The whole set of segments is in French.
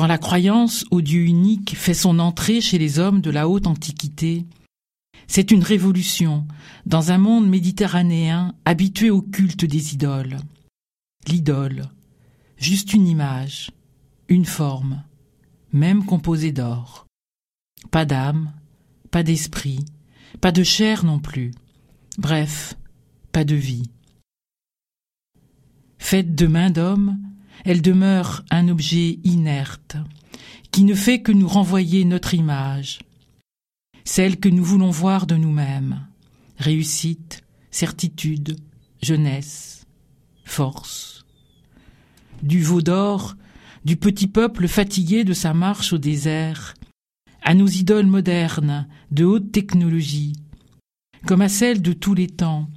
Quand la croyance au Dieu unique fait son entrée chez les hommes de la haute antiquité, c'est une révolution dans un monde méditerranéen habitué au culte des idoles. L'idole, juste une image, une forme, même composée d'or. Pas d'âme, pas d'esprit, pas de chair non plus. Bref, pas de vie. Faite de main d'homme, elle demeure un objet inerte, qui ne fait que nous renvoyer notre image, celle que nous voulons voir de nous-mêmes, réussite, certitude, jeunesse, force. Du veau d'or, du petit peuple fatigué de sa marche au désert, à nos idoles modernes de haute technologie, comme à celles de tous les temps,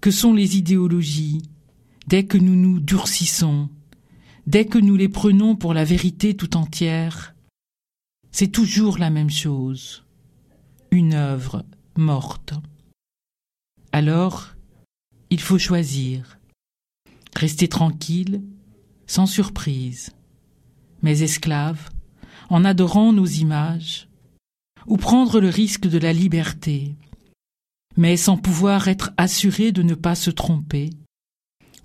que sont les idéologies, dès que nous nous durcissons, dès que nous les prenons pour la vérité tout entière, c'est toujours la même chose, une œuvre morte. Alors, il faut choisir, rester tranquille, sans surprise, mais esclave, en adorant nos images, ou prendre le risque de la liberté, mais sans pouvoir être assuré de ne pas se tromper,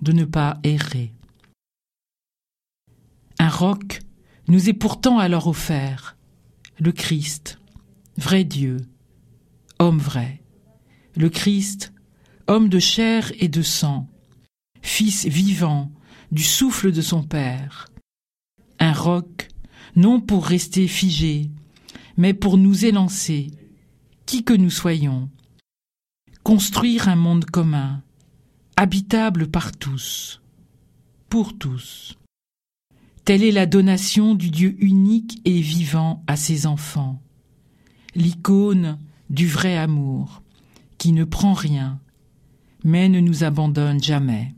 de ne pas errer. Roc nous est pourtant alors offert, le Christ, vrai Dieu, homme vrai, le Christ, homme de chair et de sang, fils vivant du souffle de son Père, un roc non pour rester figé, mais pour nous élancer, qui que nous soyons, construire un monde commun, habitable par tous, pour tous. Telle est la donation du Dieu unique et vivant à ses enfants, l'icône du vrai amour, qui ne prend rien, mais ne nous abandonne jamais.